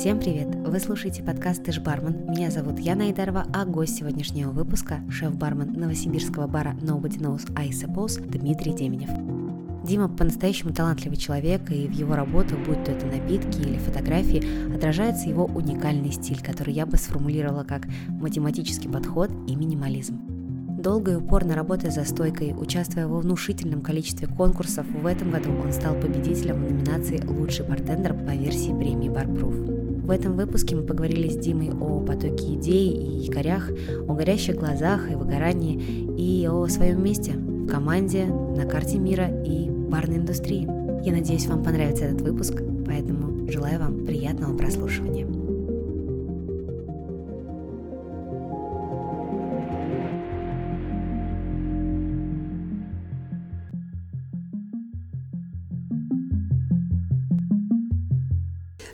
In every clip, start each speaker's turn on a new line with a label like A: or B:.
A: Всем привет! Вы слушаете подкаст «Ты ж бармен». Меня зовут Яна Айдарова, а гость сегодняшнего выпуска – шеф-бармен новосибирского бара Nobody Knows I Suppose Дмитрий Деменев. Дима по-настоящему талантливый человек, и в его работах, будь то это напитки или фотографии, отражается его уникальный стиль, который я бы сформулировала как математический подход и минимализм. Долго и упорно работая за стойкой, участвуя во внушительном количестве конкурсов, в этом году он стал победителем в номинации «Лучший бартендер» по версии премии Barproof. В этом выпуске мы поговорили с Димой о потоке идей и якорях, о горящих глазах и выгорании, и о своем месте в команде, на карте мира и барной индустрии. Я надеюсь, вам понравится этот выпуск, поэтому желаю вам приятного прослушивания.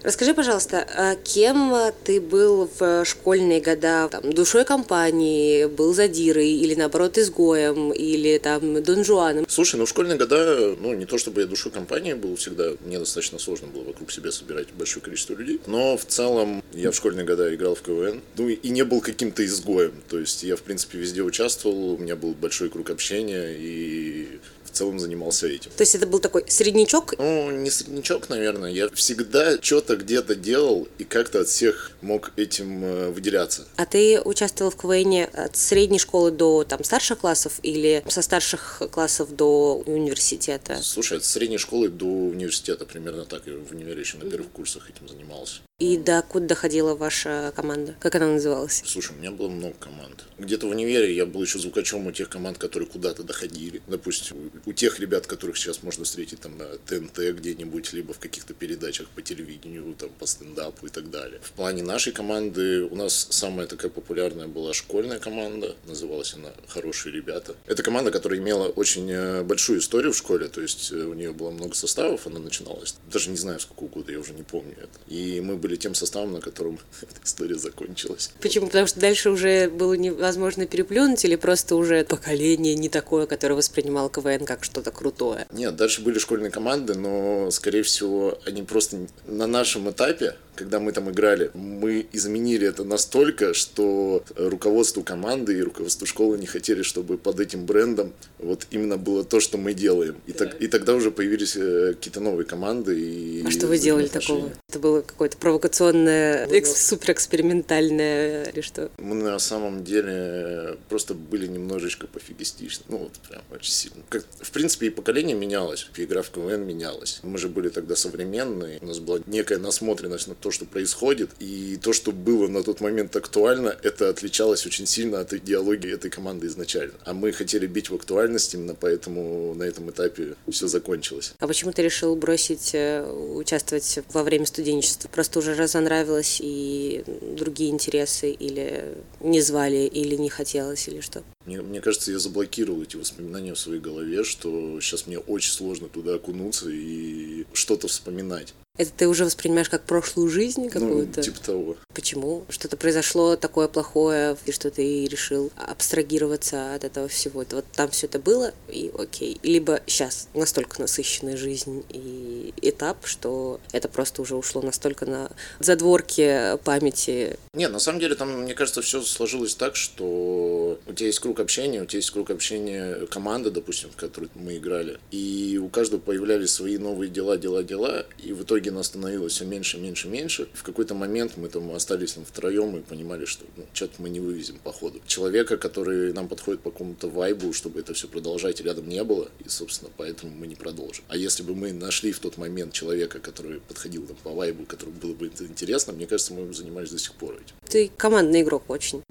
A: Расскажи, пожалуйста, а кем ты был в школьные года? Там, душой компании, был задирой или, наоборот, изгоем, или там донжуаном?
B: Слушай, ну в школьные года, ну не то чтобы я душой компании был всегда, мне достаточно сложно было вокруг себя собирать большое количество людей, но в целом я в школьные года играл в КВН, ну и не был каким-то изгоем, то есть я, в принципе, везде участвовал, у меня был большой круг общения, и целом занимался этим.
A: То есть это был такой среднячок?
B: Ну, не среднячок, наверное. Я всегда что-то где-то делал и как-то от всех мог этим э, выделяться.
A: А ты участвовал в КВН от средней школы до там старших классов или со старших классов до университета?
B: Слушай, от средней школы до университета примерно так. Я в универе еще на первых курсах этим занимался.
A: И до куда доходила ваша команда? Как она называлась?
B: Слушай, у меня было много команд. Где-то в универе я был еще звукачом у тех команд, которые куда-то доходили. Допустим, у тех ребят, которых сейчас можно встретить там на ТНТ где-нибудь, либо в каких-то передачах по телевидению, там по стендапу и так далее. В плане нашей команды у нас самая такая популярная была школьная команда, называлась она «Хорошие ребята». Это команда, которая имела очень э, большую историю в школе, то есть э, у нее было много составов, она начиналась, даже не знаю, с какого года, я уже не помню это. И мы были тем составом, на котором эта история закончилась.
A: Почему? Потому что дальше уже было невозможно переплюнуть или просто уже поколение не такое, которое воспринимало КВН как как что-то крутое.
B: Нет, дальше были школьные команды, но, скорее всего, они просто на нашем этапе когда мы там играли, мы изменили это настолько, что руководству команды и руководству школы не хотели, чтобы под этим брендом вот именно было то, что мы делаем. И, так, и тогда уже появились э, какие-то новые команды. И
A: а что вы делали такого? Это было какое-то провокационное, экс, супер экспериментальное или что?
B: Мы на самом деле просто были немножечко пофигистичны. Ну, вот прям очень сильно. Как, в принципе, и поколение менялось, и игра в КВН менялась. Мы же были тогда современные, у нас была некая насмотренность на то, то, что происходит, и то, что было на тот момент актуально, это отличалось очень сильно от идеологии этой команды изначально. А мы хотели бить в актуальность, именно поэтому на этом этапе все закончилось.
A: А почему ты решил бросить э, участвовать во время студенчества? Просто уже разонравилось и другие интересы, или не звали, или не хотелось, или что?
B: Мне, мне кажется, я заблокировал эти воспоминания в своей голове, что сейчас мне очень сложно туда окунуться и что-то вспоминать.
A: Это ты уже воспринимаешь как прошлую жизнь ну, какую-то?
B: Ну, типа того.
A: Почему? Что-то произошло такое плохое, и что ты решил абстрагироваться от этого всего. Это вот там все это было, и окей. Либо сейчас настолько насыщенная жизнь и этап, что это просто уже ушло настолько на задворки памяти.
B: Нет, на самом деле там, мне кажется, все сложилось так, что у тебя есть круг общения, у тебя есть круг общения команды, допустим, в которой мы играли, и у каждого появлялись свои новые дела, дела, дела, и в итоге нас становилось все меньше, меньше, меньше. В какой-то момент мы там остались там втроем и понимали, что ну, что-то мы не вывезем по ходу. Человека, который нам подходит по какому-то вайбу, чтобы это все продолжать, рядом не было, и, собственно, поэтому мы не продолжим. А если бы мы нашли в тот момент человека, который подходил там по вайбу, которому было бы это интересно, мне кажется, мы занимались до сих пор этим.
A: Ты командный игрок очень.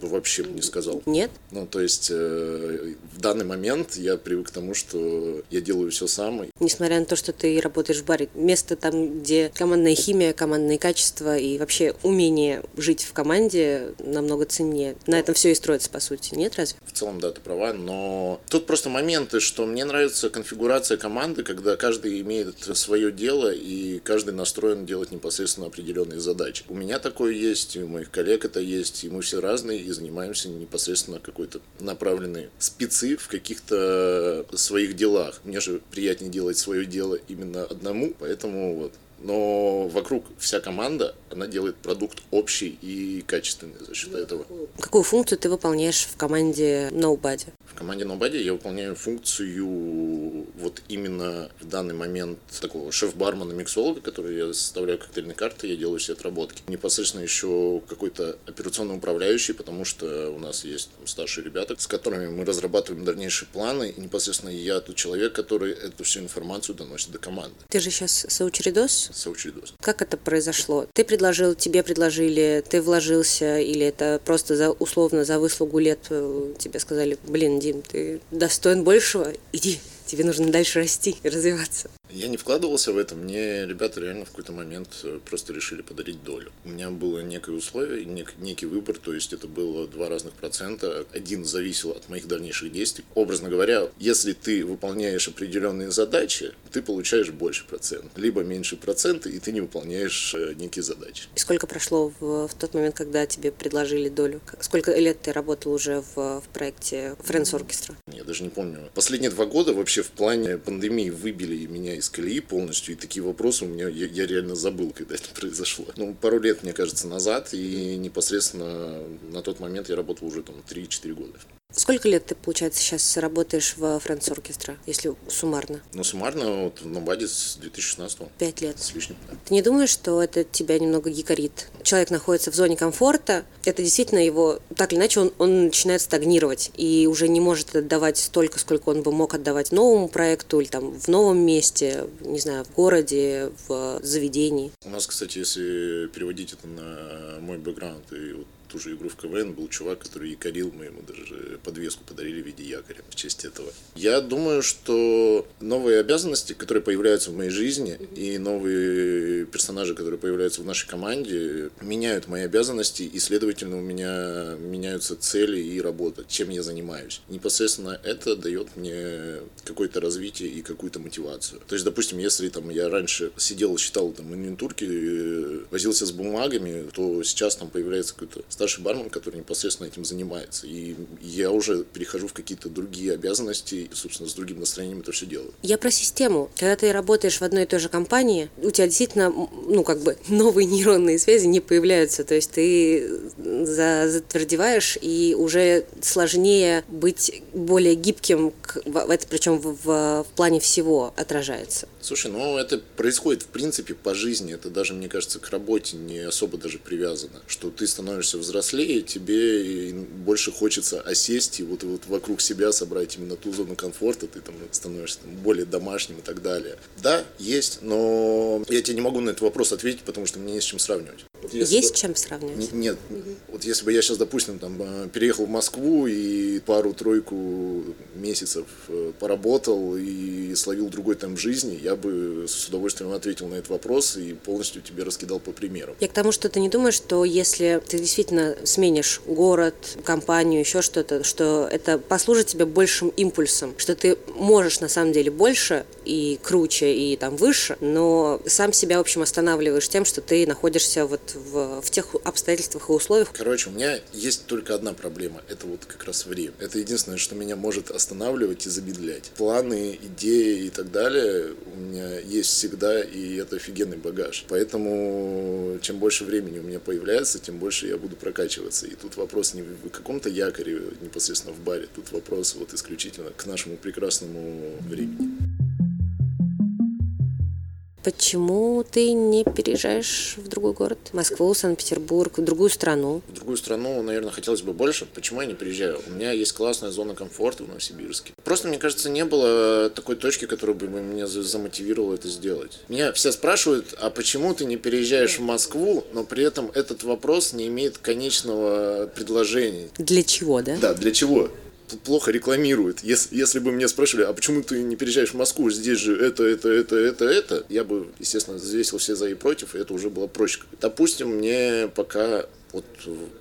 B: Вообще не сказал.
A: Нет?
B: Ну, то есть э, в данный момент я привык к тому, что я делаю все сам.
A: Несмотря на то, что ты работаешь в баре, место там, где командная химия, командные качества и вообще умение жить в команде намного ценнее. На этом все и строится, по сути, нет разве?
B: В целом, да, ты права, но тут просто моменты, что мне нравится конфигурация команды, когда каждый имеет свое дело и каждый настроен делать непосредственно определенные задачи. У меня такое есть, моих коллег это есть, и мы все разные и занимаемся непосредственно какой-то направленной спецы в каких-то своих делах. Мне же приятнее делать свое дело именно одному, поэтому вот но вокруг вся команда, она делает продукт общий и качественный за счет этого.
A: Какую функцию ты выполняешь в команде Nobody?
B: В команде Nobody я выполняю функцию вот именно в данный момент такого шеф-бармена, миксолога, который я составляю коктейльные карты, я делаю все отработки. Непосредственно еще какой-то операционный управляющий, потому что у нас есть там, старшие ребята, с которыми мы разрабатываем дальнейшие планы, и непосредственно я тот человек, который эту всю информацию доносит до команды.
A: Ты же сейчас соучредос?
B: Соучредос.
A: Как это произошло? Ты предложил, тебе предложили, ты вложился, или это просто за, условно за выслугу лет э, тебе сказали, блин, Дим, ты достоин большего, иди, тебе нужно дальше расти и развиваться.
B: Я не вкладывался в это, мне ребята реально в какой-то момент э, просто решили подарить долю. У меня было некое условие, нек, некий выбор, то есть это было два разных процента. Один зависел от моих дальнейших действий. Образно говоря, если ты выполняешь определенные задачи, ты получаешь больше процент, либо меньше процента, и ты не выполняешь э, некие задачи.
A: И сколько прошло в, в тот момент, когда тебе предложили долю? Сколько лет ты работал уже в, в проекте Friends Orchestra?
B: Я даже не помню. Последние два года вообще в плане пандемии выбили меня из колеи полностью, и такие вопросы у меня, я, я реально забыл, когда это произошло. Ну, пару лет, мне кажется, назад, и непосредственно на тот момент я работал уже там 3-4 года.
A: Сколько лет ты, получается, сейчас работаешь в Фрэнс Оркестра, если суммарно?
B: Ну, суммарно вот, на базе с 2016
A: Пять лет.
B: С лишним, да.
A: Ты не думаешь, что это тебя немного гикарит? Человек находится в зоне комфорта, это действительно его, так или иначе, он, он начинает стагнировать и уже не может отдавать столько, сколько он бы мог отдавать новому проекту или там в новом месте, не знаю, в городе, в заведении.
B: У нас, кстати, если переводить это на мой бэкграунд и вот ту же игру в КВН был чувак, который якорил, мы ему даже подвеску подарили в виде якоря в честь этого. Я думаю, что новые обязанности, которые появляются в моей жизни, и новые персонажи, которые появляются в нашей команде, меняют мои обязанности, и, следовательно, у меня меняются цели и работа, чем я занимаюсь. Непосредственно это дает мне какое-то развитие и какую-то мотивацию. То есть, допустим, если там я раньше сидел, считал там инвентурки, э, возился с бумагами, то сейчас там появляется какой-то старший бармен, который непосредственно этим занимается. И я уже перехожу в какие-то другие обязанности, и, собственно, с другим настроением это все делаю.
A: Я про систему. Когда ты работаешь в одной и той же компании, у тебя действительно, ну, как бы новые нейронные связи не появляются. То есть ты затвердеваешь, и уже сложнее быть более гибким, это причем в, в, в плане всего отражается.
B: Слушай, ну это происходит в принципе по жизни, это даже, мне кажется, к работе не особо даже привязано, что ты становишься взрослее, тебе больше хочется осесть и вот, вот вокруг себя собрать именно ту зону комфорта, ты там становишься там, более домашним и так далее. Да, есть, но я тебе не могу на этот вопрос ответить, потому что мне не с чем сравнивать.
A: Вот есть чем сравнивать?
B: Нет. Угу. Вот если бы я сейчас, допустим, там э, переехал в Москву и пару-тройку месяцев э, поработал и словил другой там жизни, я бы с удовольствием ответил на этот вопрос и полностью тебе раскидал по примеру.
A: Я к тому, что ты не думаешь, что если ты действительно сменишь город, компанию, еще что-то, что это послужит тебе большим импульсом, что ты можешь на самом деле больше и круче, и там выше, но сам себя, в общем, останавливаешь тем, что ты находишься вот в, в тех обстоятельствах и условиях.
B: Короче, у меня есть только одна проблема. Это вот как раз время. Это единственное, что меня может останавливать и замедлять. Планы, идеи и так далее у меня есть всегда, и это офигенный багаж. Поэтому чем больше времени у меня появляется, тем больше я буду прокачиваться. И тут вопрос не в каком-то якоре непосредственно в баре. Тут вопрос вот исключительно к нашему прекрасному времени.
A: Почему ты не переезжаешь в другой город? Москву, Санкт-Петербург, в другую страну?
B: В другую страну, наверное, хотелось бы больше. Почему я не приезжаю? У меня есть классная зона комфорта в Новосибирске. Просто, мне кажется, не было такой точки, которая бы меня замотивировала это сделать. Меня все спрашивают, а почему ты не переезжаешь в Москву, но при этом этот вопрос не имеет конечного предложения.
A: Для чего, да?
B: Да, для чего? Плохо рекламирует. Если, если бы меня спрашивали, а почему ты не переезжаешь в Москву, здесь же это, это, это, это, это, я бы, естественно, взвесил все за и против, и это уже было проще. Допустим, мне пока вот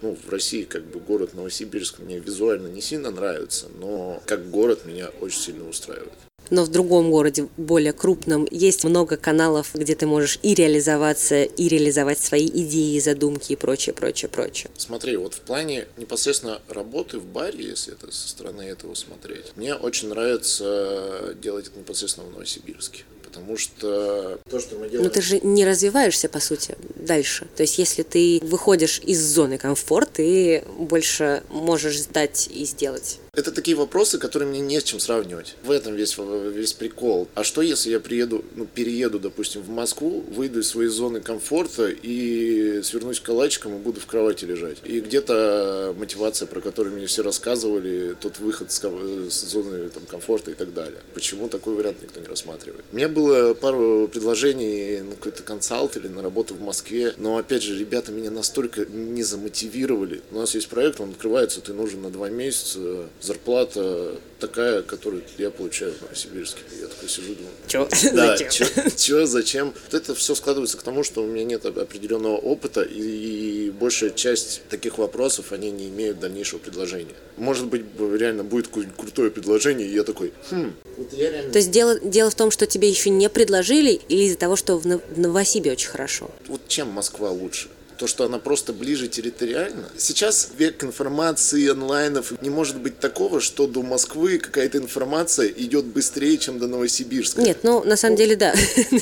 B: ну, в России как бы город Новосибирск мне визуально не сильно нравится, но как город меня очень сильно устраивает
A: но в другом городе, более крупном, есть много каналов, где ты можешь и реализоваться, и реализовать свои идеи, задумки и прочее, прочее, прочее.
B: Смотри, вот в плане непосредственно работы в баре, если это со стороны этого смотреть, мне очень нравится делать это непосредственно в Новосибирске потому что то, что мы делаем...
A: Но ты же не развиваешься, по сути, дальше. То есть если ты выходишь из зоны комфорта, ты больше можешь сдать и сделать.
B: Это такие вопросы, которые мне не с чем сравнивать. В этом весь, весь прикол. А что если я приеду, ну, перееду, допустим, в Москву, выйду из своей зоны комфорта и свернусь калачиком и буду в кровати лежать? И где-то мотивация, про которую мне все рассказывали, тот выход с, с зоны там, комфорта и так далее. Почему такой вариант никто не рассматривает? У меня было пару предложений на какой-то консалт или на работу в Москве, но опять же, ребята меня настолько не замотивировали. У нас есть проект, он открывается, ты нужен на два месяца, зарплата такая, которую я получаю в Новосибирске. Я такой сижу, думаю...
A: Чё?
B: Да, чё, чё, зачем? Вот это все складывается к тому, что у меня нет определенного опыта, и большая часть таких вопросов, они не имеют дальнейшего предложения. Может быть, реально будет крутое предложение, и я такой, хм,
A: вот я реально... То есть дело, дело в том, что тебе еще не предложили, или из-за того, что в Новосибе очень хорошо?
B: Вот чем Москва лучше? То, что она просто ближе территориально. Сейчас век информации, онлайнов, не может быть такого, что до Москвы какая-то информация идет быстрее, чем до Новосибирска.
A: Нет, ну, на самом деле, да.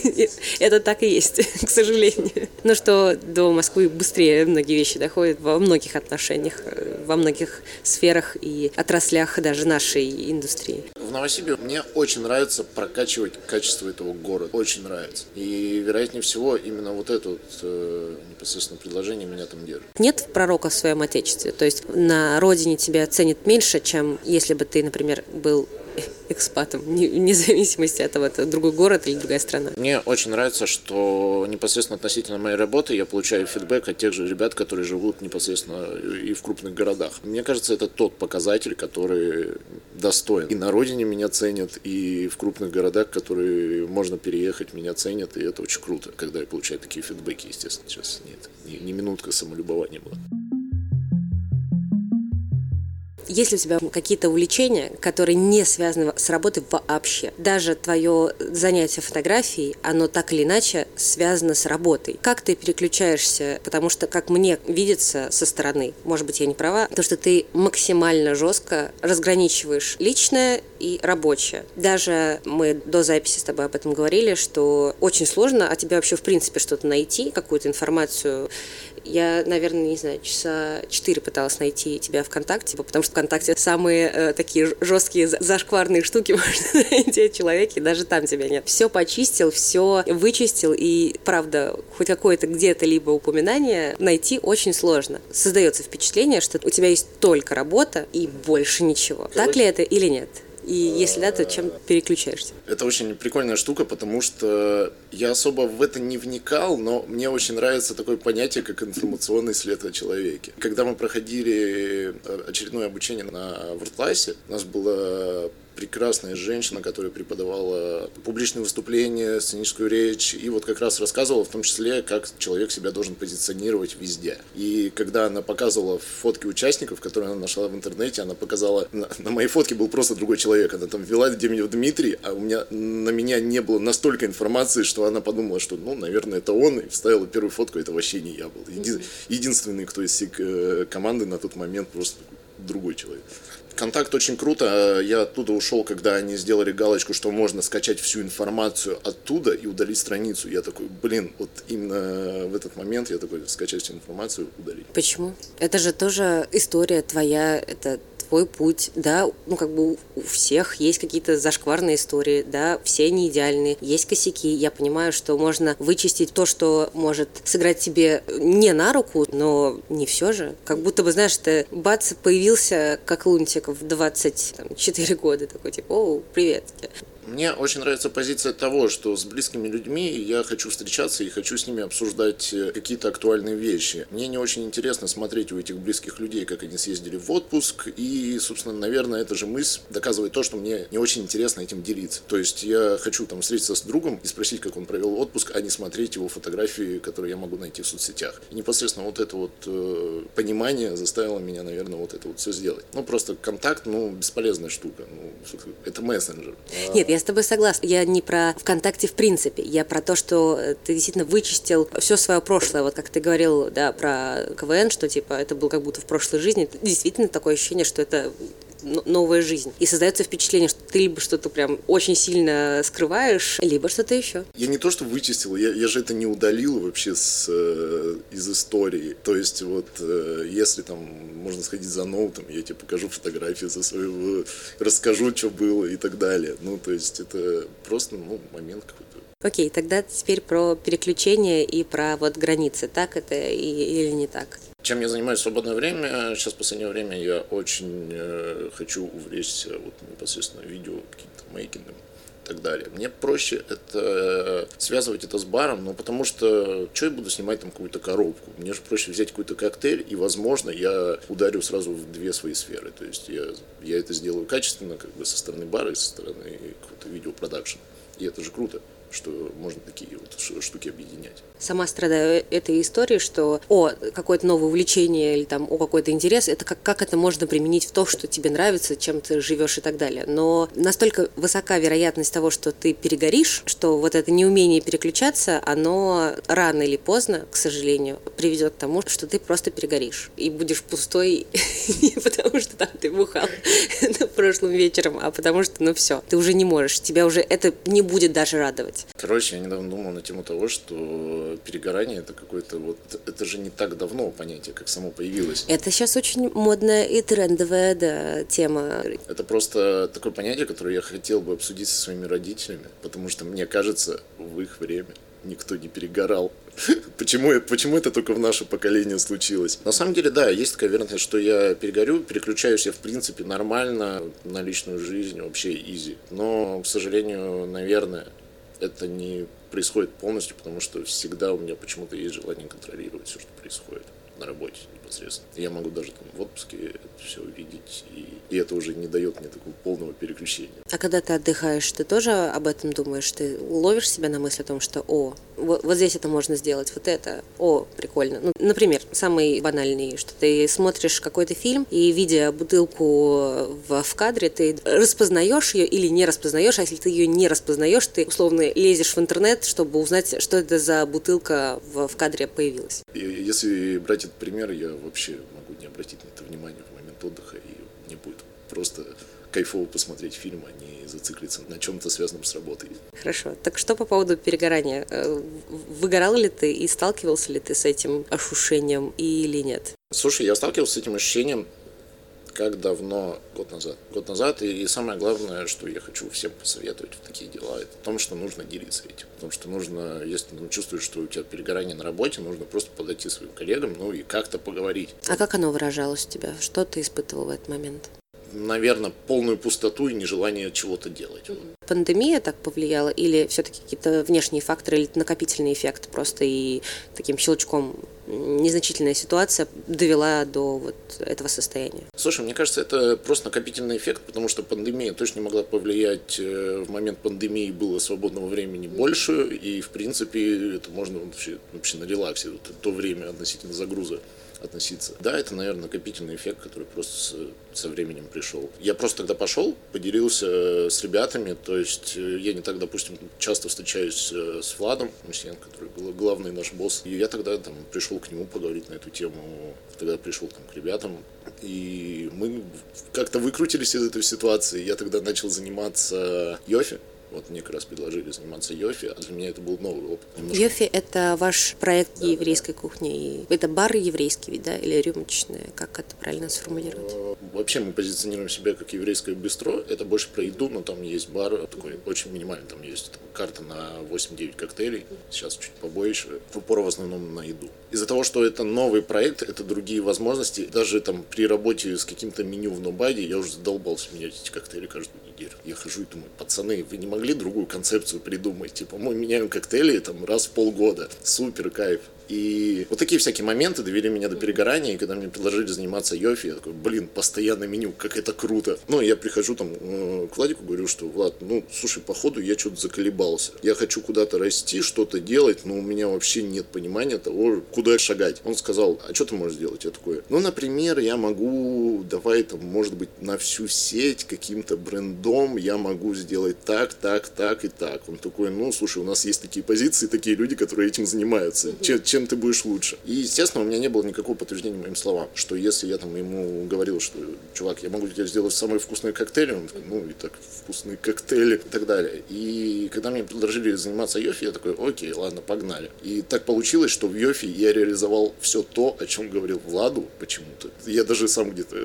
A: Это так и есть, к сожалению. Ну, что до Москвы быстрее многие вещи доходят во многих отношениях, во многих сферах и отраслях даже нашей индустрии.
B: В Новосибе мне очень нравится прокачивать качество этого города. Очень нравится. И, вероятнее всего, именно вот это вот, э, непосредственно предложение меня там держит.
A: Нет пророка в своем отечестве? То есть на родине тебя ценят меньше, чем если бы ты, например, был экспатом, вне зависимости от того, это другой город или другая страна.
B: Мне очень нравится, что непосредственно относительно моей работы я получаю фидбэк от тех же ребят, которые живут непосредственно и в крупных городах. Мне кажется, это тот показатель, который достоин. И на родине меня ценят, и в крупных городах, которые можно переехать, меня ценят, и это очень круто, когда я получаю такие фидбэки, естественно. Сейчас нет, ни, ни минутка самолюбования была.
A: Есть ли у тебя какие-то увлечения, которые не связаны с работой вообще? Даже твое занятие фотографией, оно так или иначе связано с работой. Как ты переключаешься? Потому что, как мне видится со стороны, может быть, я не права, то, что ты максимально жестко разграничиваешь личное и рабочее. Даже мы до записи с тобой об этом говорили, что очень сложно, а тебе вообще в принципе что-то найти, какую-то информацию. Я, наверное, не знаю, часа четыре пыталась найти тебя ВКонтакте, потому что ВКонтакте самые э, такие жесткие зашкварные штуки можно найти о человеке, даже там тебя нет. Все почистил, все вычистил, и правда, хоть какое-то где-то либо упоминание найти очень сложно. Создается впечатление, что у тебя есть только работа и больше ничего. Так ли это или нет? И если да, то чем переключаешься?
B: Это очень прикольная штука, потому что я особо в это не вникал, но мне очень нравится такое понятие, как информационный след о человеке. Когда мы проходили э, очередное обучение на WordClass, у нас было прекрасная женщина, которая преподавала публичные выступления, сценическую речь, и вот как раз рассказывала в том числе, как человек себя должен позиционировать везде. И когда она показывала фотки участников, которые она нашла в интернете, она показала, на, на моей фотке был просто другой человек, она там вела Демидов Дмитрий, а у меня на меня не было настолько информации, что она подумала, что, ну, наверное, это он, и вставила первую фотку, это вообще не я был. Еди, единственный, кто из всей э, команды на тот момент просто другой человек. Контакт очень круто. Я оттуда ушел, когда они сделали галочку, что можно скачать всю информацию оттуда и удалить страницу. Я такой, блин, вот именно в этот момент я такой, скачать всю информацию, удалить.
A: Почему? Это же тоже история твоя, это твой путь, да, ну как бы у всех есть какие-то зашкварные истории, да, все они идеальные, есть косяки, я понимаю, что можно вычистить то, что может сыграть тебе не на руку, но не все же, как будто бы, знаешь, ты бац, появился как лунтик в 24 года, такой типа, о, привет,
B: мне очень нравится позиция того, что с близкими людьми я хочу встречаться и хочу с ними обсуждать э, какие-то актуальные вещи. Мне не очень интересно смотреть у этих близких людей, как они съездили в отпуск, и, собственно, наверное, эта же мысль доказывает то, что мне не очень интересно этим делиться. То есть я хочу там встретиться с другом и спросить, как он провел отпуск, а не смотреть его фотографии, которые я могу найти в соцсетях. И непосредственно вот это вот э, понимание заставило меня, наверное, вот это вот все сделать. Ну, просто контакт, ну, бесполезная штука. Ну, это мессенджер.
A: Нет, я с тобой согласна. Я не про ВКонтакте в принципе. Я про то, что э, ты действительно вычистил все свое прошлое. Вот как ты говорил, да, про КВН, что типа это было как будто в прошлой жизни. Действительно такое ощущение, что это новая жизнь. И создается впечатление, что ты либо что-то прям очень сильно скрываешь, либо что-то еще.
B: Я не то, что вычистил, я, я же это не удалил вообще с, э, из истории. То есть вот э, если там можно сходить за ноутом, я тебе покажу фотографию за своего, расскажу, что было и так далее. Ну, то есть это просто ну, момент какой-то
A: Окей, тогда теперь про переключение и про вот границы. Так это и, или не так?
B: Чем я занимаюсь в свободное время? Сейчас в последнее время я очень э, хочу увлечься вот непосредственно видео, каким-то мейкингом и так далее. Мне проще это связывать это с баром, ну потому что что я буду снимать там какую-то коробку? Мне же проще взять какой-то коктейль, и, возможно, я ударю сразу в две свои сферы. То есть я, я это сделаю качественно, как бы со стороны бара и со стороны какого-то видеопродакшн. И это же круто что можно такие вот штуки объединять.
A: Сама страдаю этой историей, что о, какое-то новое увлечение или там о какой-то интерес, это как, как это можно применить в то, что тебе нравится, чем ты живешь и так далее. Но настолько высока вероятность того, что ты перегоришь, что вот это неумение переключаться, оно рано или поздно, к сожалению, приведет к тому, что ты просто перегоришь и будешь пустой не потому, что там ты бухал прошлым вечером, а потому что, ну все, ты уже не можешь, тебя уже это не будет даже радовать делать.
B: Короче, я недавно думал на тему того, что перегорание это какое-то вот... Это же не так давно понятие, как само появилось.
A: Это сейчас очень модная и трендовая, да, тема.
B: Это просто такое понятие, которое я хотел бы обсудить со своими родителями, потому что мне кажется, в их время никто не перегорал. почему, почему это только в наше поколение случилось? На самом деле, да, есть такая вероятность, что я перегорю, переключаюсь я, в принципе, нормально на личную жизнь, вообще изи. Но, к сожалению, наверное, это не происходит полностью, потому что всегда у меня почему-то есть желание контролировать все, что происходит на работе непосредственно. Я могу даже там в отпуске это все увидеть, и, и это уже не дает мне такого полного переключения.
A: А когда ты отдыхаешь, ты тоже об этом думаешь? Ты ловишь себя на мысли о том, что, о, вот, вот здесь это можно сделать, вот это, о, прикольно. Ну, например, самый банальный, что ты смотришь какой-то фильм, и видя бутылку в, в кадре, ты распознаешь ее или не распознаешь, а если ты ее не распознаешь, ты условно лезешь в интернет, чтобы узнать, что это за бутылка в, в кадре появилась.
B: Если брать этот пример, я вообще могу не обратить на это внимание в момент отдыха, и мне будет просто кайфово посмотреть фильм, а не зациклиться на чем-то связанном с работой.
A: Хорошо. Так что по поводу перегорания? Э, выгорал ли ты и сталкивался ли ты с этим ощущением или нет?
B: Слушай, я сталкивался с этим ощущением как давно, год назад. Год назад, и, и самое главное, что я хочу всем посоветовать в такие дела, это в том, что нужно делиться этим. Потому что нужно, если ты чувствуешь, что у тебя перегорание на работе, нужно просто подойти своим коллегам, ну и как-то поговорить.
A: А как оно выражалось у тебя? Что ты испытывал в этот момент?
B: Наверное, полную пустоту и нежелание чего-то делать.
A: Пандемия так повлияла или все-таки какие-то внешние факторы или накопительный эффект просто и таким щелчком незначительная ситуация довела до вот этого состояния?
B: Слушай, мне кажется, это просто накопительный эффект, потому что пандемия точно могла повлиять. Э, в момент пандемии было свободного времени больше, и, в принципе, это можно вообще, вообще на релаксе, вот, то время относительно загруза относиться. Да, это, наверное, накопительный эффект, который просто с, со временем пришел. Я просто тогда пошел, поделился э, с ребятами, то есть э, я не так, допустим, часто встречаюсь э, с Владом Мусиен, который был главный наш босс, и я тогда там пришел к нему поговорить на эту тему, тогда пришел там к ребятам, и мы как-то выкрутились из этой ситуации. Я тогда начал заниматься йофи, вот мне как раз предложили заниматься Йофи, а для меня это был новый опыт.
A: Немножко... Йофи – это ваш проект да, еврейской да. кухни. Это бар еврейский, да, или рюмочная? Как это правильно сформулировать? Э,
B: вообще мы позиционируем себя как еврейское бистро. Это больше про еду, но там есть бар такой очень минимальный. Там есть там, карта на 8-9 коктейлей. Сейчас чуть побольше. Упор в основном на еду. Из-за того, что это новый проект, это другие возможности. Даже там при работе с каким-то меню в Нобаде я уже задолбался менять эти коктейли каждую неделю. Я хожу и думаю, пацаны, вы не могли другую концепцию придумать? Типа, мы меняем коктейли там раз в полгода. Супер кайф. И вот такие всякие моменты довели меня до перегорания, и когда мне предложили заниматься йофи, я такой, блин, постоянное меню, как это круто. Ну, я прихожу там э, к Владику, говорю, что, Влад, ну, слушай, походу я что-то заколебался. Я хочу куда-то расти, что-то делать, но у меня вообще нет понимания того, куда шагать. Он сказал, а что ты можешь сделать? Я такой, ну, например, я могу, давай там, может быть, на всю сеть каким-то брендом я могу сделать так, так, так и так. Он такой, ну, слушай, у нас есть такие позиции, такие люди, которые этим занимаются. Чем, чем ты будешь лучше. И, естественно, у меня не было никакого подтверждения моим словам, что если я там ему говорил, что, чувак, я могу тебе сделать самые вкусные коктейли, он ну, и так, вкусные коктейли и так далее. И когда мне предложили заниматься Йофи, я такой, окей, ладно, погнали. И так получилось, что в Йофи я реализовал все то, о чем говорил Владу почему-то. Я даже сам где-то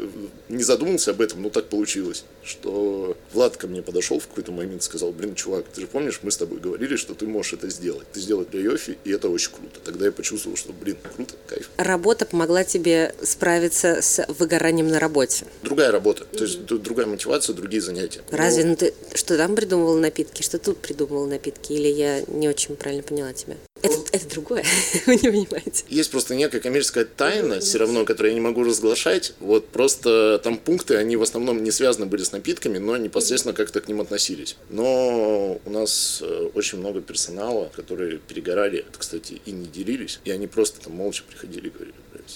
B: не задумался об этом, но так получилось, что Влад ко мне подошел в какой-то момент и сказал, блин, чувак, ты же помнишь, мы с тобой говорили, что ты можешь это сделать. Ты сделал для Йофи, и это очень круто. Тогда я почувствовал, что, блин, круто, кайф.
A: Работа помогла тебе справиться с выгоранием на работе?
B: Другая работа, то есть другая мотивация, другие занятия.
A: Разве? Но... Ну, ты что там придумывал напитки, что тут придумывал напитки? Или я не очень правильно поняла тебя? Это, это другое, вы не понимаете.
B: Есть просто некая коммерческая тайна, все равно, которую я не могу разглашать. Вот просто там пункты, они в основном не связаны были с напитками, но непосредственно как-то к ним относились. Но у нас э, очень много персонала, которые перегорали, кстати, и не делились, и они просто там молча приходили и говорили,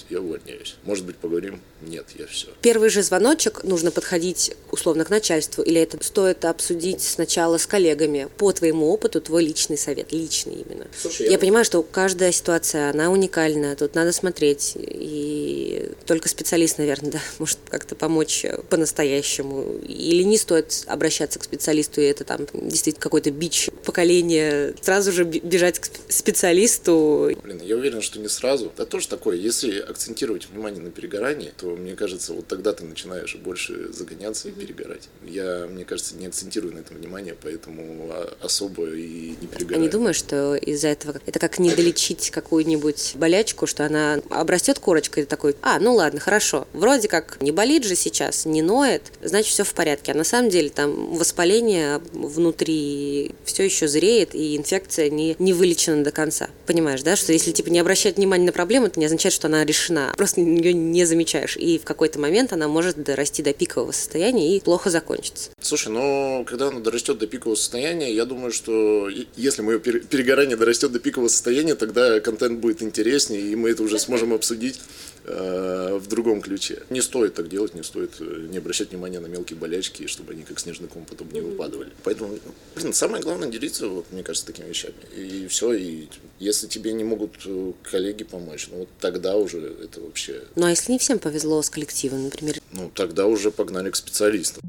B: я увольняюсь. Может быть, поговорим? Нет, я все.
A: Первый же звоночек нужно подходить условно к начальству, или это стоит обсудить сначала с коллегами? По твоему опыту, твой личный совет, личный именно. Слушай, я, я понимаю, что каждая ситуация, она уникальна, тут надо смотреть, и только специалист, наверное, да, может как-то помочь по-настоящему. Или не стоит обращаться к специалисту, и это там действительно какой-то бич поколения, сразу же бежать к специалисту.
B: Блин, я уверен, что не сразу. Это тоже такое, если акцентировать внимание на перегорании, то, мне кажется, вот тогда ты начинаешь больше загоняться и перегорать. Я, мне кажется, не акцентирую на этом внимание, поэтому особо и не перегораю.
A: А не думаешь, что из-за этого это как не долечить какую-нибудь болячку, что она обрастет корочкой и такой, а, ну ладно, хорошо, вроде как не болит же сейчас, не ноет, значит все в порядке. А на самом деле там воспаление внутри все еще зреет, и инфекция не, не вылечена до конца. Понимаешь, да, что если типа не обращать внимания на проблему, это не означает, что она решена. Просто ее не замечаешь. И в какой-то момент она может дорасти до пикового состояния и плохо закончится.
B: Слушай, но когда она дорастет до пикового состояния, я думаю, что если мое перегорание дорастет до пикового состояния, тогда контент будет интереснее, и мы это уже сможем обсудить в другом ключе. Не стоит так делать, не стоит э, не обращать внимания на мелкие болячки, чтобы они как снежный ком потом не выпадывали. Поэтому, блин, самое главное делиться, вот, мне кажется, такими вещами. И все, и если тебе не могут э, коллеги помочь, ну вот тогда уже это вообще...
A: Ну а если не всем повезло с коллективом, например?
B: Ну тогда уже погнали к специалистам.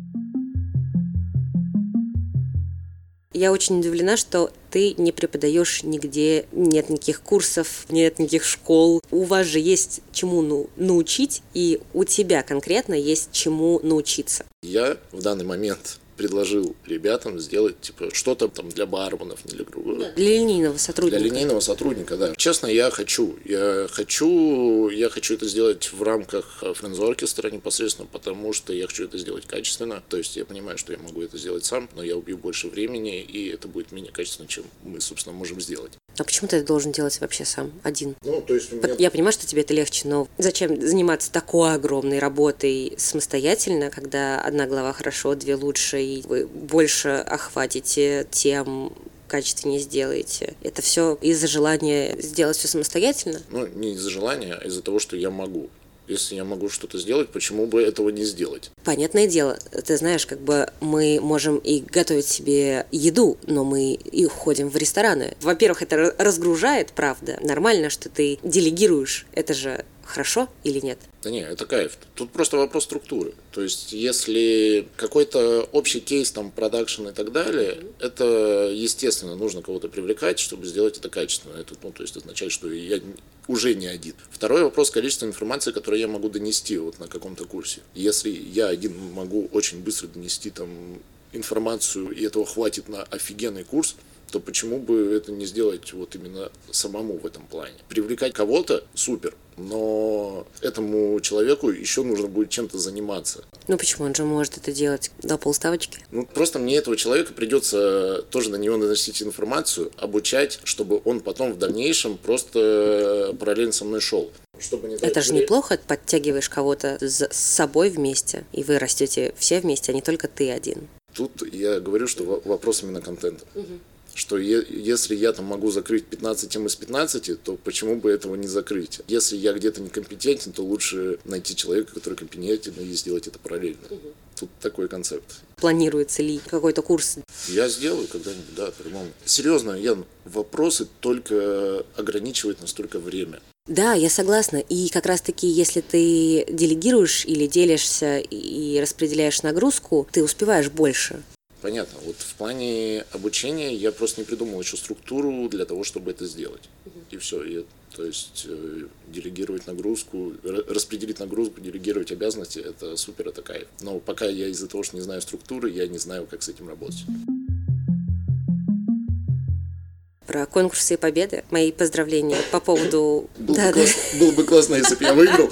A: Я очень удивлена, что ты не преподаешь нигде, нет никаких курсов, нет никаких школ. У вас же есть чему ну, научить, и у тебя конкретно есть чему научиться.
B: Я в данный момент предложил ребятам сделать типа что-то там для барменов, для другого.
A: Для линейного сотрудника.
B: Для линейного сотрудника, да. Честно, я хочу. Я хочу, я хочу это сделать в рамках Friends Orchestra непосредственно, потому что я хочу это сделать качественно. То есть я понимаю, что я могу это сделать сам, но я убью больше времени, и это будет менее качественно, чем мы, собственно, можем сделать.
A: А почему ты это должен делать вообще сам, один?
B: Ну, то есть меня...
A: Я понимаю, что тебе это легче, но зачем заниматься такой огромной работой самостоятельно, когда одна глава хорошо, две лучше, и вы больше охватите тем, качественнее сделаете. Это все из-за желания сделать все самостоятельно?
B: Ну, не из-за желания, а из-за того, что я могу. Если я могу что-то сделать, почему бы этого не сделать?
A: Понятное дело, ты знаешь, как бы мы можем и готовить себе еду, но мы и ходим в рестораны. Во-первых, это разгружает, правда. Нормально, что ты делегируешь. Это же хорошо или нет?
B: Да не, это кайф. Тут просто вопрос структуры. То есть, если какой-то общий кейс, там, продакшн и так далее, это, естественно, нужно кого-то привлекать, чтобы сделать это качественно. Это, ну, то есть, означает, что я уже не один. Второй вопрос – количество информации, которую я могу донести вот на каком-то курсе. Если я один могу очень быстро донести там информацию, и этого хватит на офигенный курс, то почему бы это не сделать вот именно самому в этом плане? Привлекать кого-то – супер, но этому человеку еще нужно будет чем-то заниматься.
A: Ну почему? Он же может это делать до полставочки.
B: Ну просто мне этого человека придется тоже на него наносить информацию, обучать, чтобы он потом в дальнейшем просто параллельно со мной шел.
A: Чтобы не это же неплохо, подтягиваешь кого-то с собой вместе, и вы растете все вместе, а не только ты один.
B: Тут я говорю, что вопрос именно контента. Угу что е- если я там могу закрыть 15 тем из 15, то почему бы этого не закрыть? Если я где-то некомпетентен, то лучше найти человека, который компетентен и сделать это параллельно. Угу. Тут такой концепт.
A: Планируется ли какой-то курс?
B: Я сделаю когда-нибудь, да, по-любому. Серьезно, Ян, вопросы только ограничивают настолько время.
A: Да, я согласна. И как раз-таки, если ты делегируешь или делишься и распределяешь нагрузку, ты успеваешь больше.
B: Понятно. Вот в плане обучения я просто не придумал еще структуру для того, чтобы это сделать. И все. И, то есть э, делегировать нагрузку, распределить нагрузку, делегировать обязанности – это супер, это кайф. Но пока я из-за того, что не знаю структуры, я не знаю, как с этим работать.
A: Про конкурсы и победы. Мои поздравления по поводу...
B: Было, да, бы, да. Классно, было бы классно, если бы я выиграл.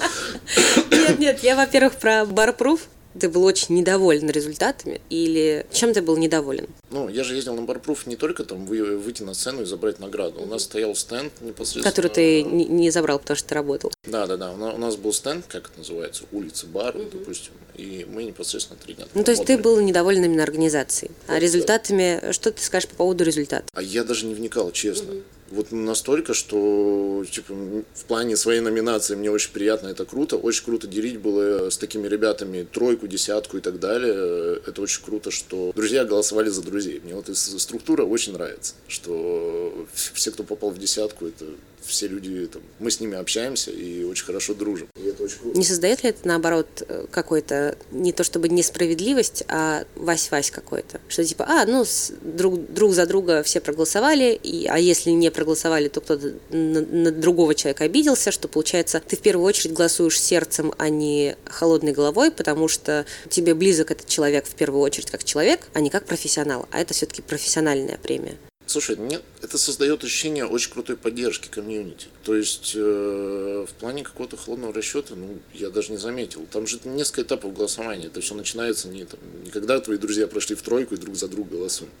A: Нет, нет, я, во-первых, про барпруф ты был очень недоволен результатами или чем ты был недоволен?
B: Ну, я же ездил на барпруф не только там вы, выйти на сцену и забрать награду. У нас стоял стенд непосредственно.
A: Который ты не, забрал, потому что ты работал.
B: Да, да, да. У нас был стенд, как это называется, улица бар, угу. допустим, и мы непосредственно три дня.
A: Ну, то есть ты был недоволен именно организацией. А результатами, да. что ты скажешь по поводу результата?
B: А я даже не вникал, честно. Угу вот настолько, что типа, в плане своей номинации мне очень приятно, это круто. Очень круто делить было с такими ребятами тройку, десятку и так далее. Это очень круто, что друзья голосовали за друзей. Мне вот эта структура очень нравится, что все, кто попал в десятку, это все люди, там, мы с ними общаемся и очень хорошо дружим. И это очень круто.
A: Не создает ли это, наоборот, какой-то, не то чтобы несправедливость, а вась-вась какой-то? Что типа, а, ну, друг, друг за друга все проголосовали, и, а если не проголосовали, то кто-то на, на другого человека обиделся, что получается, ты в первую очередь голосуешь сердцем, а не холодной головой, потому что тебе близок этот человек в первую очередь как человек, а не как профессионал. А это все-таки профессиональная премия.
B: Слушай, нет, это создает ощущение очень крутой поддержки комьюнити. То есть э, в плане какого-то холодного расчета, ну, я даже не заметил. Там же несколько этапов голосования. Это все начинается не, там, не когда твои друзья прошли в тройку и друг за друга голосуют.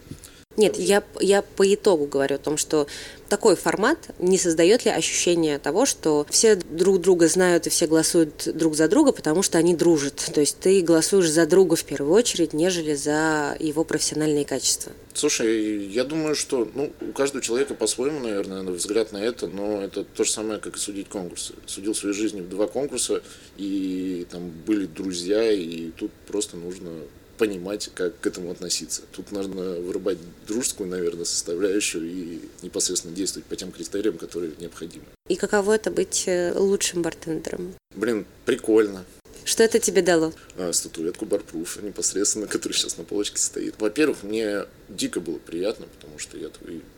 A: Нет, я, я по итогу говорю о том, что такой формат не создает ли ощущение того, что все друг друга знают и все голосуют друг за друга, потому что они дружат. То есть ты голосуешь за друга в первую очередь, нежели за его профессиональные качества.
B: Слушай, я думаю, что ну, у каждого человека по-своему, наверное, взгляд на это, но это то же самое, как и судить конкурсы. Судил своей жизни в два конкурса, и там были друзья, и тут просто нужно понимать, как к этому относиться. Тут нужно вырубать дружескую, наверное, составляющую и непосредственно действовать по тем критериям, которые необходимы.
A: И каково это быть э, лучшим бартендером?
B: Блин, прикольно.
A: Что это тебе дало?
B: А, статуэтку Барпруфа непосредственно, которая сейчас на полочке стоит. Во-первых, мне дико было приятно, потому что я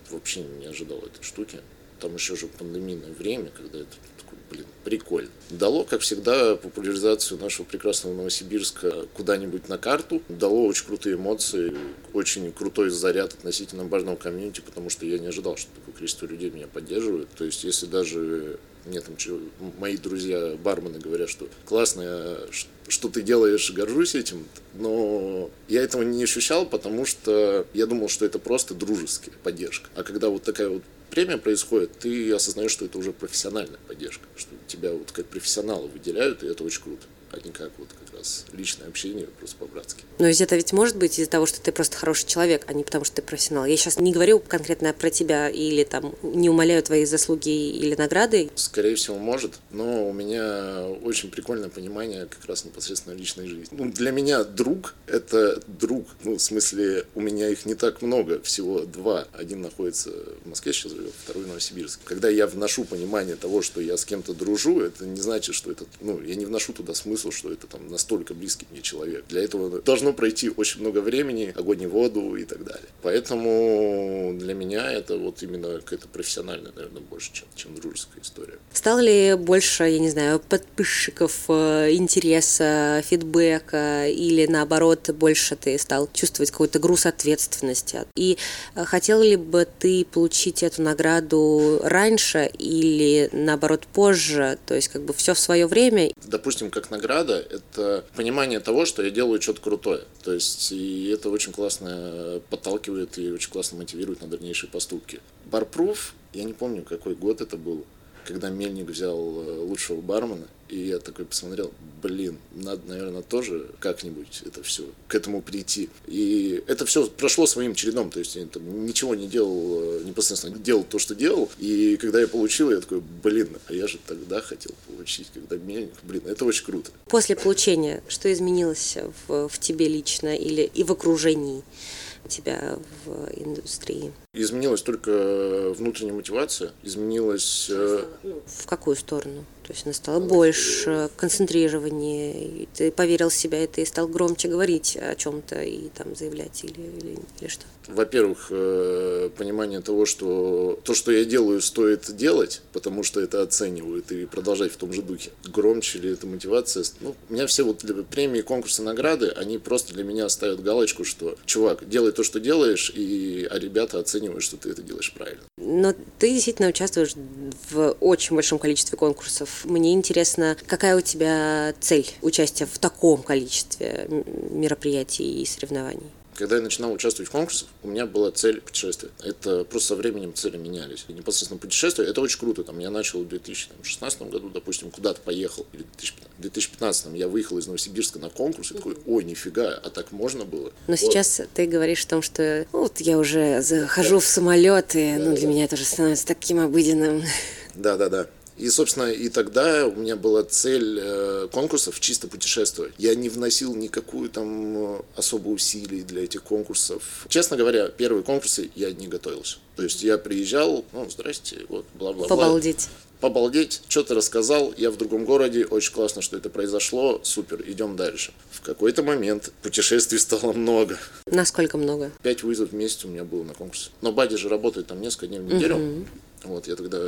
B: вообще не ожидал этой штуки. Там еще же пандемийное время, когда это блин, прикольно. Дало, как всегда, популяризацию нашего прекрасного Новосибирска куда-нибудь на карту. Дало очень крутые эмоции, очень крутой заряд относительно барного комьюнити, потому что я не ожидал, что такое количество людей меня поддерживает. То есть, если даже мне там мои друзья бармены говорят, что классно, что ты делаешь, горжусь этим, но я этого не ощущал, потому что я думал, что это просто дружеская поддержка. А когда вот такая вот премия происходит, ты осознаешь, что это уже профессиональная поддержка, что тебя вот как профессионала выделяют, и это очень круто а не как вот как раз личное общение просто по-братски.
A: Но ведь это ведь может быть из-за того, что ты просто хороший человек, а не потому, что ты профессионал. Я сейчас не говорю конкретно про тебя или там не умоляю твои заслуги или награды.
B: Скорее всего, может, но у меня очень прикольное понимание как раз непосредственно личной жизни. Ну, для меня друг — это друг. Ну, в смысле, у меня их не так много, всего два. Один находится в Москве сейчас живет, второй в Новосибирске. Когда я вношу понимание того, что я с кем-то дружу, это не значит, что это, ну, я не вношу туда смысл смысл, что это там настолько близкий мне человек. Для этого должно пройти очень много времени, огонь и воду и так далее. Поэтому для меня это вот именно какая-то профессиональная, наверное, больше, чем, чем дружеская история.
A: Стало ли больше, я не знаю, подписчиков, э, интереса, фидбэка или наоборот больше ты стал чувствовать какой-то груз ответственности? И э, хотел ли бы ты получить эту награду раньше или наоборот позже? То есть как бы все в свое время?
B: Допустим, как награда награда — это понимание того, что я делаю что-то крутое. То есть, и это очень классно подталкивает и очень классно мотивирует на дальнейшие поступки. Барпруф, я не помню, какой год это был, когда Мельник взял э, лучшего бармена, И я такой посмотрел, блин, надо, наверное, тоже как-нибудь это все к этому прийти. И это все прошло своим чередом, то есть я там, ничего не делал, э, непосредственно делал то, что делал. И когда я получил, я такой, блин, а я же тогда хотел получить, когда мельник, блин, это очень круто.
A: После получения, что изменилось в, в тебе лично или и в окружении? тебя в индустрии?
B: Изменилась только внутренняя мотивация, изменилась... Э,
A: в какую сторону? То есть она стала больше, концентрирование, ты поверил в себя, и ты стал громче говорить о чем-то и там заявлять или, или, или что?
B: Во-первых, э, понимание того, что то, что я делаю, стоит делать, потому что это оценивают и продолжать в том же духе. Громче ли это мотивация? Ну, у меня все вот премии, конкурсы, награды, они просто для меня ставят галочку, что, чувак, делай то, что делаешь, и, а ребята оценивают, что ты это делаешь правильно.
A: Но ты действительно участвуешь в очень большом количестве конкурсов. Мне интересно, какая у тебя цель участия в таком количестве мероприятий и соревнований?
B: Когда я начинал участвовать в конкурсах, у меня была цель путешествия. Это просто со временем цели менялись. И непосредственно путешествие, это очень круто. Там, я начал в 2016 году, допустим, куда-то поехал, или в 2015 я выехал из Новосибирска на конкурс, и такой, ой, нифига, а так можно было?
A: Но вот. сейчас ты говоришь о том, что ну, вот я уже захожу в самолет, и ну, для меня это уже становится таким обыденным.
B: Да, да, да. И, собственно, и тогда у меня была цель э, конкурсов чисто путешествовать. Я не вносил никакую там э, особо усилий для этих конкурсов. Честно говоря, первые конкурсы я не готовился. То есть я приезжал, ну, здрасте, вот, бла-бла-бла.
A: Побалдеть
B: побалдеть, что-то рассказал, я в другом городе, очень классно, что это произошло, супер, идем дальше. В какой-то момент путешествий стало много.
A: Насколько много?
B: Пять вызовов в месяц у меня было на конкурс. Но Бади же работает там несколько дней в неделю. Угу. Вот, я тогда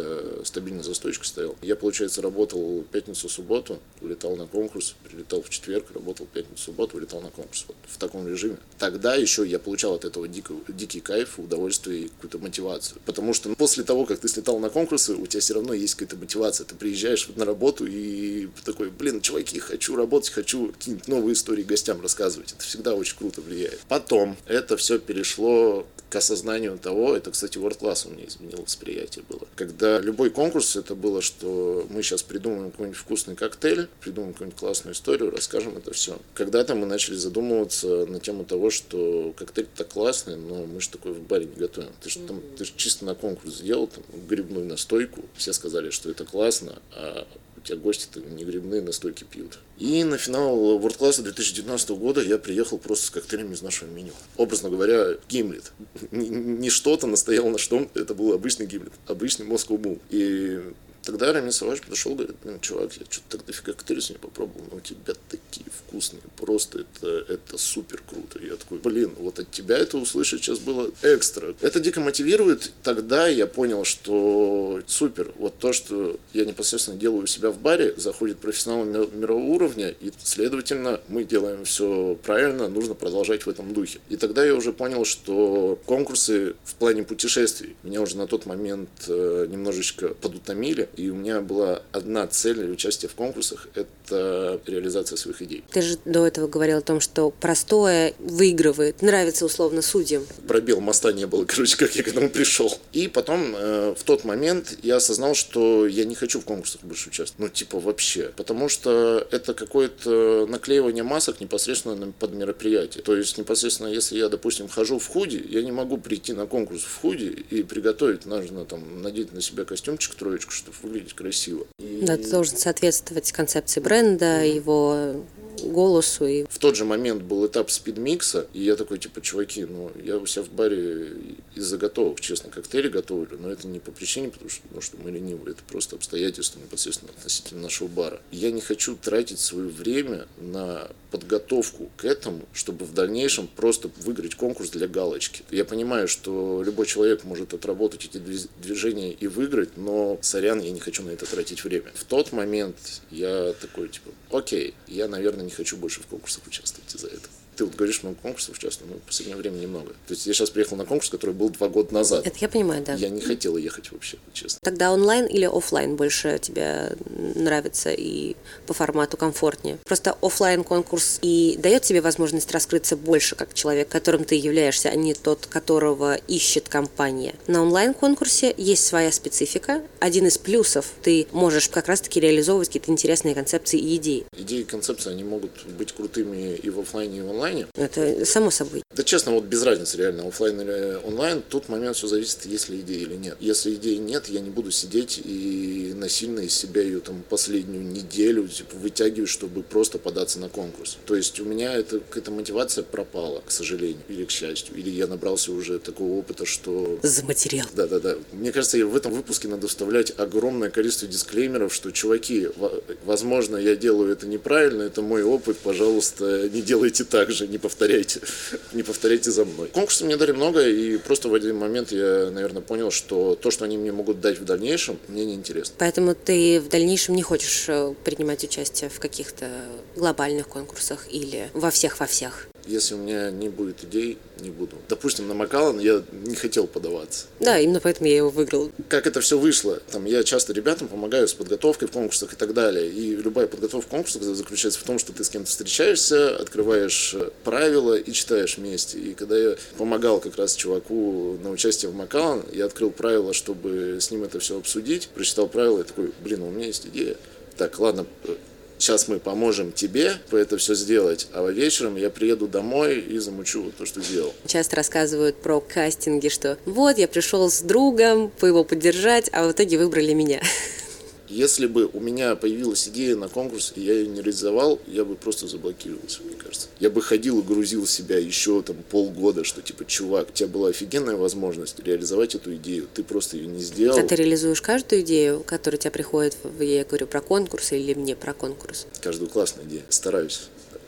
B: стабильно за стойкой стоял. Я, получается, работал пятницу-субботу, улетал на конкурс, прилетал в четверг, работал пятницу-субботу, улетал на конкурс. Вот в таком режиме. Тогда еще я получал от этого дикий, дикий кайф, удовольствие и какую-то мотивацию. Потому что после того, как ты слетал на конкурсы, у тебя все равно есть какая-то мотивация. Ты приезжаешь на работу и такой, блин, чуваки, хочу работать, хочу какие-нибудь новые истории гостям рассказывать. Это всегда очень круто влияет. Потом это все перешло к осознанию того, это, кстати, World Class у меня изменило восприятие было. Когда любой конкурс, это было, что мы сейчас придумаем какой-нибудь вкусный коктейль, придумаем какую-нибудь классную историю, расскажем это все. Когда-то мы начали задумываться на тему того, что коктейль так классный, но мы же такой в баре не готовим. Ты же там, ты же чисто на конкурс сделал там грибную настойку, все сказали, что это классно, а у тебя гости-то не грибные настойки пьют. И на финал World Class 2019 года я приехал просто с коктейлями из нашего меню. Образно говоря, гимлет. Не что-то настоял на что, это был обычный гимлет, обычный Moscow Mule. И Тогда Рамин Саваш подошел, говорит, блин, чувак, я что-то так дофига коктейли не попробовал, но у тебя такие вкусные, просто это, это супер круто. Я такой, блин, вот от тебя это услышать сейчас было экстра. Это дико мотивирует. Тогда я понял, что супер, вот то, что я непосредственно делаю у себя в баре, заходит профессионал мирового уровня, и, следовательно, мы делаем все правильно, нужно продолжать в этом духе. И тогда я уже понял, что конкурсы в плане путешествий меня уже на тот момент э, немножечко подутомили, и у меня была одна цель участия в конкурсах – это реализация своих идей.
A: Ты же до этого говорил о том, что простое выигрывает, нравится условно судьям.
B: Пробел моста не было, короче, как я к этому пришел. И потом э, в тот момент я осознал, что я не хочу в конкурсах больше участвовать. Ну, типа вообще. Потому что это какое-то наклеивание масок непосредственно под мероприятие. То есть непосредственно, если я, допустим, хожу в худи, я не могу прийти на конкурс в худи и приготовить, нужно там надеть на себя костюмчик троечку, чтобы выглядеть красиво.
A: И... Да, ты должен соответствовать концепции бренда, его голосу. И...
B: В тот же момент был этап спидмикса, и я такой, типа, чуваки, ну, я у себя в баре из заготовок, честно, коктейли готовлю, но это не по причине, потому что, потому что мы ленивые, это просто обстоятельства непосредственно относительно нашего бара. Я не хочу тратить свое время на подготовку к этому, чтобы в дальнейшем просто выиграть конкурс для галочки. Я понимаю, что любой человек может отработать эти движения и выиграть, но, сорян, я не хочу на это тратить время. В тот момент я такой, типа, окей, я, наверное, не хочу больше в конкурсах участвовать из-за этого. Ты вот говоришь, много конкурсов участвую, но в последнее время немного. То есть я сейчас приехал на конкурс, который был два года назад.
A: Это я понимаю, да.
B: Я не хотел ехать вообще, честно.
A: Тогда онлайн или офлайн больше тебе нравится и по формату комфортнее? Просто офлайн конкурс и дает тебе возможность раскрыться больше как человек, которым ты являешься, а не тот, которого ищет компания. На онлайн конкурсе есть своя специфика. Один из плюсов ты можешь как раз-таки реализовывать какие-то интересные концепции и идеи.
B: Идеи и концепции, они могут быть крутыми и в офлайне, и в онлайне.
A: Это само собой.
B: Да честно, вот без разницы реально, офлайн или онлайн, тут момент все зависит, есть ли идея или нет. Если идеи нет, я не буду сидеть и насильно из себя ее там последнюю неделю типа, вытягивать, чтобы просто податься на конкурс. То есть у меня это, эта мотивация пропала, к сожалению, или к счастью. Или я набрался уже такого опыта, что...
A: За материал.
B: Да-да-да. Мне кажется, в этом выпуске надо вставлять огромное количество дисклеймеров, что, чуваки, возможно, я делаю это неправильно, это мой опыт, пожалуйста, не делайте так же, не повторяйте, не повторяйте за мной. Конкурсы мне дали много, и просто в один момент я, наверное, понял, что то, что они мне могут дать в дальнейшем, мне не интересно.
A: Поэтому ты в дальнейшем не хочешь э, принимать участие в каких-то глобальных конкурсах или во всех во всех?
B: Если у меня не будет идей, не буду. Допустим, на Макалан я не хотел подаваться.
A: Да, именно поэтому я его выиграл.
B: Как это все вышло? Там я часто ребятам помогаю с подготовкой в конкурсах и так далее. И любая подготовка в конкурсах заключается в том, что ты с кем-то встречаешься, открываешь э, правила и читаешь вместе. И когда я помогал как раз чуваку на участие в Макалан, я открыл правила, чтобы с ним это все обсудить, прочитал правила и такой, блин, у меня есть идея. Так, ладно, э, сейчас мы поможем тебе это все сделать, а вечером я приеду домой и замучу то, что сделал.
A: Часто рассказывают про кастинги, что вот я пришел с другом, по его поддержать, а в итоге выбрали меня.
B: Если бы у меня появилась идея на конкурс, и я ее не реализовал, я бы просто заблокировался, мне кажется. Я бы ходил и грузил себя еще там полгода, что типа, чувак, у тебя была офигенная возможность реализовать эту идею, ты просто ее не сделал.
A: А ты реализуешь каждую идею, которая тебе приходит, я говорю про конкурс или мне про конкурс?
B: Каждую классную идею. Стараюсь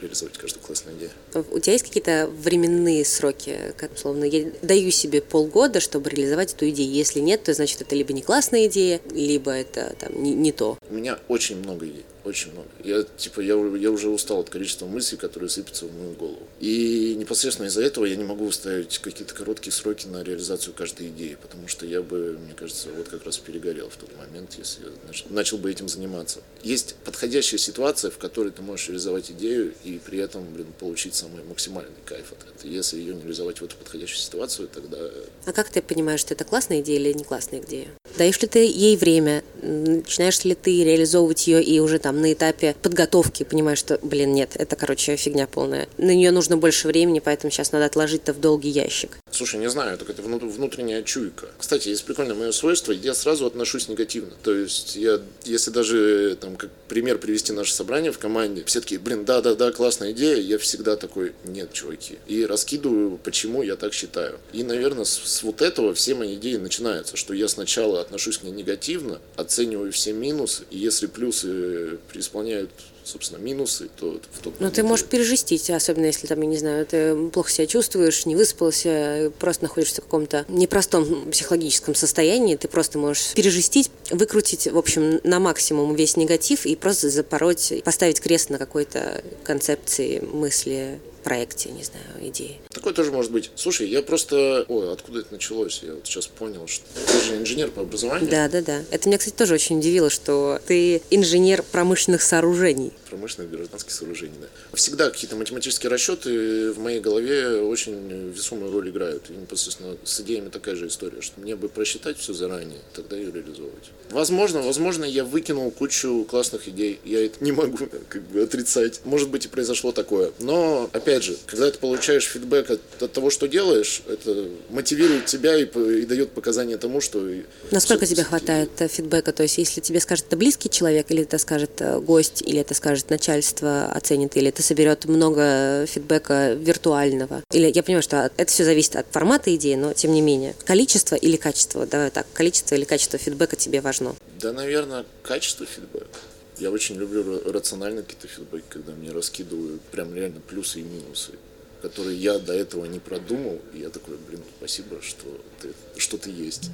B: реализовать каждую классную идею.
A: У тебя есть какие-то временные сроки? Как, условно, я даю себе полгода, чтобы реализовать эту идею. Если нет, то значит это либо не классная идея, либо это там не, не то.
B: У меня очень много идей очень много. Я, типа, я, я уже устал от количества мыслей, которые сыпятся в мою голову. И непосредственно из-за этого я не могу ставить какие-то короткие сроки на реализацию каждой идеи, потому что я бы, мне кажется, вот как раз перегорел в тот момент, если я начал, начал бы этим заниматься. Есть подходящая ситуация, в которой ты можешь реализовать идею и при этом, блин, получить самый максимальный кайф от этого. Если ее не реализовать в эту подходящую ситуацию, тогда...
A: А как ты понимаешь, что это классная идея или не классная идея? Даешь ли ты ей время? Начинаешь ли ты реализовывать ее и уже там на этапе подготовки понимаешь, что, блин, нет, это, короче, фигня полная. На нее нужно больше времени, поэтому сейчас надо отложить-то в долгий ящик.
B: Слушай, не знаю, так это внутренняя чуйка. Кстати, есть прикольное мое свойство, я сразу отношусь негативно. То есть я, если даже, там, как пример привести наше собрание в команде, все такие, блин, да-да-да, классная идея, я всегда такой, нет, чуваки. И раскидываю, почему я так считаю. И, наверное, с, с вот этого все мои идеи начинаются, что я сначала отношусь к ней негативно, оцениваю все минусы, и если плюсы преисполняют собственно, минусы, то в тот
A: Ну, ты можешь пережестить, особенно если, там, я не знаю, ты плохо себя чувствуешь, не выспался, просто находишься в каком-то непростом психологическом состоянии, ты просто можешь пережестить, выкрутить, в общем, на максимум весь негатив и просто запороть, поставить крест на какой-то концепции, мысли, проекте, не знаю, идеи.
B: Такое тоже может быть. Слушай, я просто... Ой, откуда это началось? Я вот сейчас понял, что ты же инженер по образованию.
A: Да, да, да. Это меня, кстати, тоже очень удивило, что ты инженер промышленных сооружений
B: промышленных гражданских сооружений. Да. Всегда какие-то математические расчеты в моей голове очень весомую роль играют. И непосредственно с идеями такая же история, что мне бы просчитать все заранее, тогда ее реализовывать. Возможно, возможно, я выкинул кучу классных идей. Я это не могу как бы отрицать. Может быть и произошло такое. Но, опять же, когда ты получаешь фидбэк от, от того, что делаешь, это мотивирует тебя и, и дает показания тому, что...
A: Насколько тебе хватает э, фидбэка? То есть, если тебе скажет это близкий человек, или это скажет э, гость, или это скажет может начальство оценит, или это соберет много фидбэка виртуального. Или я понимаю, что это все зависит от формата идеи, но тем не менее. Количество или качество? Давай так, количество или качество фидбэка тебе важно?
B: Да, наверное, качество фидбэка. Я очень люблю рационально какие-то фидбэки, когда мне раскидывают прям реально плюсы и минусы которые я до этого не продумал. И я такой, блин, спасибо, что ты, что ты есть.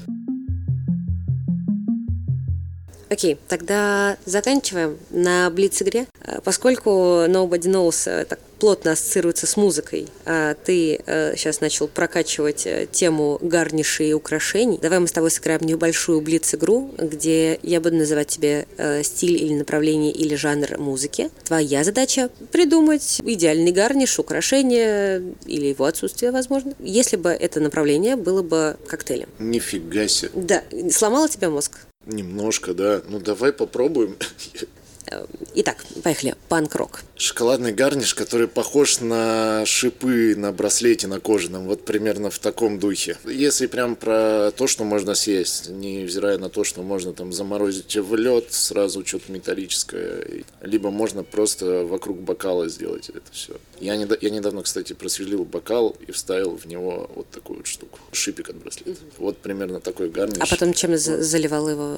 A: Окей, тогда заканчиваем на Блиц-игре. Э, поскольку Nobody Knows э, так плотно ассоциируется с музыкой, а ты э, сейчас начал прокачивать э, тему гарнишей и украшений, давай мы с тобой сыграем небольшую блиц-игру, где я буду называть тебе э, стиль или направление или жанр музыки. Твоя задача придумать идеальный гарниш, украшение или его отсутствие, возможно, если бы это направление было бы коктейлем.
B: Нифига себе.
A: Да. Сломало тебя мозг?
B: Немножко, да. Ну давай попробуем.
A: Э, итак, поехали. Панк-рок.
B: Шоколадный гарниш, который похож на шипы на браслете на кожаном, вот примерно в таком духе. Если прям про то, что можно съесть, невзирая на то, что можно там заморозить в лед, сразу что-то металлическое, либо можно просто вокруг бокала сделать это все. Я, не, я недавно, кстати, просверлил бокал и вставил в него вот такую вот штуку, шипик от браслета. Вот примерно такой гарниш.
A: А потом чем заливал его?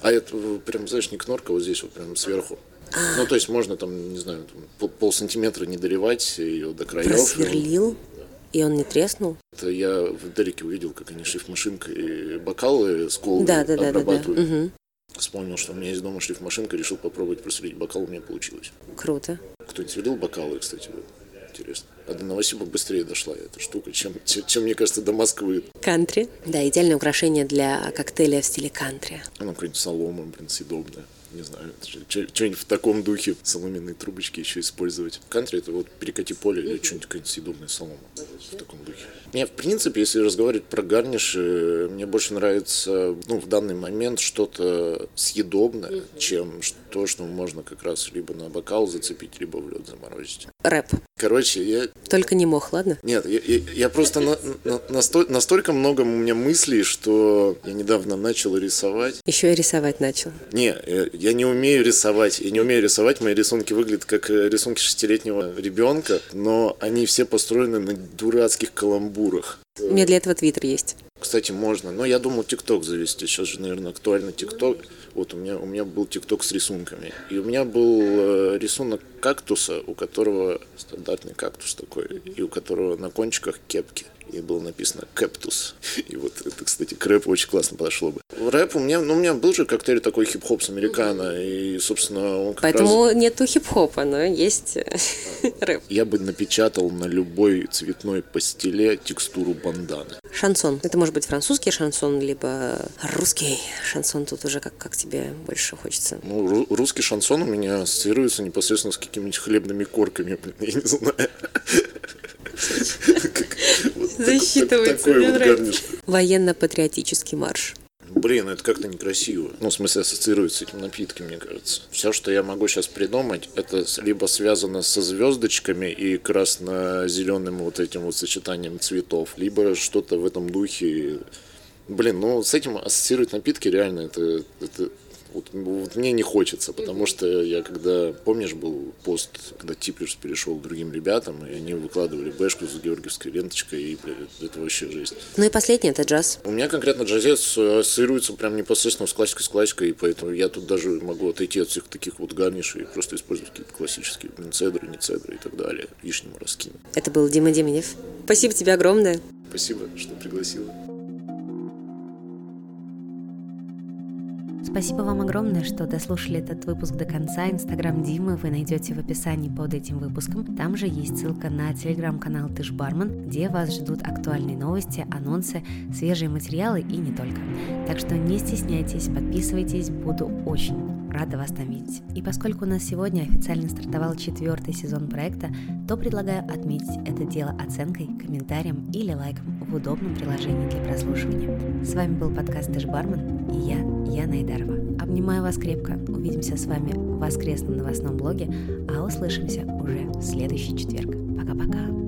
B: А это прям, знаешь, не кнорка, вот здесь вот прям сверху. А. Ну, то есть можно там, не знаю, там, пол сантиметра не доливать ее до краев.
A: Просверлил? И он не треснул?
B: Это я в Дереке увидел, как они шлифмашинкой бокалы с колой да, да, обрабатывают. Да, да, да. Угу. Вспомнил, что у меня есть дома шлифмашинка, решил попробовать просверлить бокал, у меня получилось.
A: Круто.
B: Кто-нибудь сверлил бокалы, кстати, интересно. А до Новосиба быстрее дошла эта штука, чем, чем, чем, мне кажется, до Москвы.
A: Кантри. Да, идеальное украшение для коктейля в стиле кантри.
B: Ну, какой-нибудь солома, блин, съедобная. Не знаю, что-нибудь в таком духе, соломенные трубочки еще использовать. Кантри это вот перекати поле или что-нибудь какая-нибудь съедобная солома в таком духе. Мне, в принципе, если разговаривать про гарниши, мне больше нравится, ну, в данный момент что-то съедобное, чем то, что можно как раз либо на бокал зацепить, либо в лед заморозить.
A: Рэп.
B: Короче, я...
A: Только не мог, ладно?
B: Нет, я, я, я просто на, на, насто, настолько много у меня мыслей, что я недавно начал рисовать.
A: Еще и рисовать начал.
B: Не, я, я не умею рисовать. Я не умею рисовать. Мои рисунки выглядят как э, рисунки шестилетнего ребенка, но они все построены на дурацких каламбурах.
A: У меня для этого твиттер есть.
B: Кстати, можно. Но я думал ТикТок завести. Сейчас же, наверное, актуально ТикТок. Вот у меня, у меня был ТикТок с рисунками. И у меня был э, рисунок кактуса, у которого стандартный кактус такой, и у которого на кончиках кепки и было написано «Кэптус». И вот это, кстати, к рэпу очень классно подошло бы. Рэп у меня, ну, у меня был же коктейль такой хип-хоп с американо, и, собственно, он как
A: Поэтому раз... нету хип-хопа, но есть э, рэп.
B: Я бы напечатал на любой цветной постеле текстуру банданы.
A: Шансон. Это может быть французский шансон, либо русский шансон. Тут уже как, как тебе больше хочется.
B: Ну, русский шансон у меня ассоциируется непосредственно с какими-нибудь хлебными корками, я не знаю.
A: Засчитывается, мне нравится. Военно-патриотический марш.
B: Блин, это как-то некрасиво. Ну, в смысле, ассоциируется с этим напитком, мне кажется. Все, что я могу сейчас придумать, это либо связано со звездочками и красно-зеленым вот этим вот сочетанием цветов, либо что-то в этом духе. Блин, ну с этим ассоциировать напитки реально это, это вот, вот мне не хочется, потому что я когда, помнишь, был пост, когда Типлерс перешел к другим ребятам, и они выкладывали бэшку с георгиевской ленточкой, и, блядь, это вообще жесть.
A: Ну и последний это джаз.
B: У меня конкретно джазец ассоциируется прям непосредственно с классикой, с классикой, и поэтому я тут даже могу отойти от всех таких вот гарнишей и просто использовать какие-то классические, блин, цедры, не цедры и так далее, лишнему раскину.
A: Это был Дима Деменев. Спасибо тебе огромное.
B: Спасибо, что пригласила.
A: Спасибо вам огромное, что дослушали этот выпуск до конца. Инстаграм Димы вы найдете в описании под этим выпуском. Там же есть ссылка на телеграм-канал Ты ж бармен, где вас ждут актуальные новости, анонсы, свежие материалы и не только. Так что не стесняйтесь, подписывайтесь, буду очень рада вас там видеть. И поскольку у нас сегодня официально стартовал четвертый сезон проекта, то предлагаю отметить это дело оценкой, комментарием или лайком в удобном приложении для прослушивания. С вами был подкаст «Ты бармен» и я, Яна Идарова. Обнимаю вас крепко. Увидимся с вами в воскресном новостном блоге, а услышимся уже в следующий четверг. Пока-пока.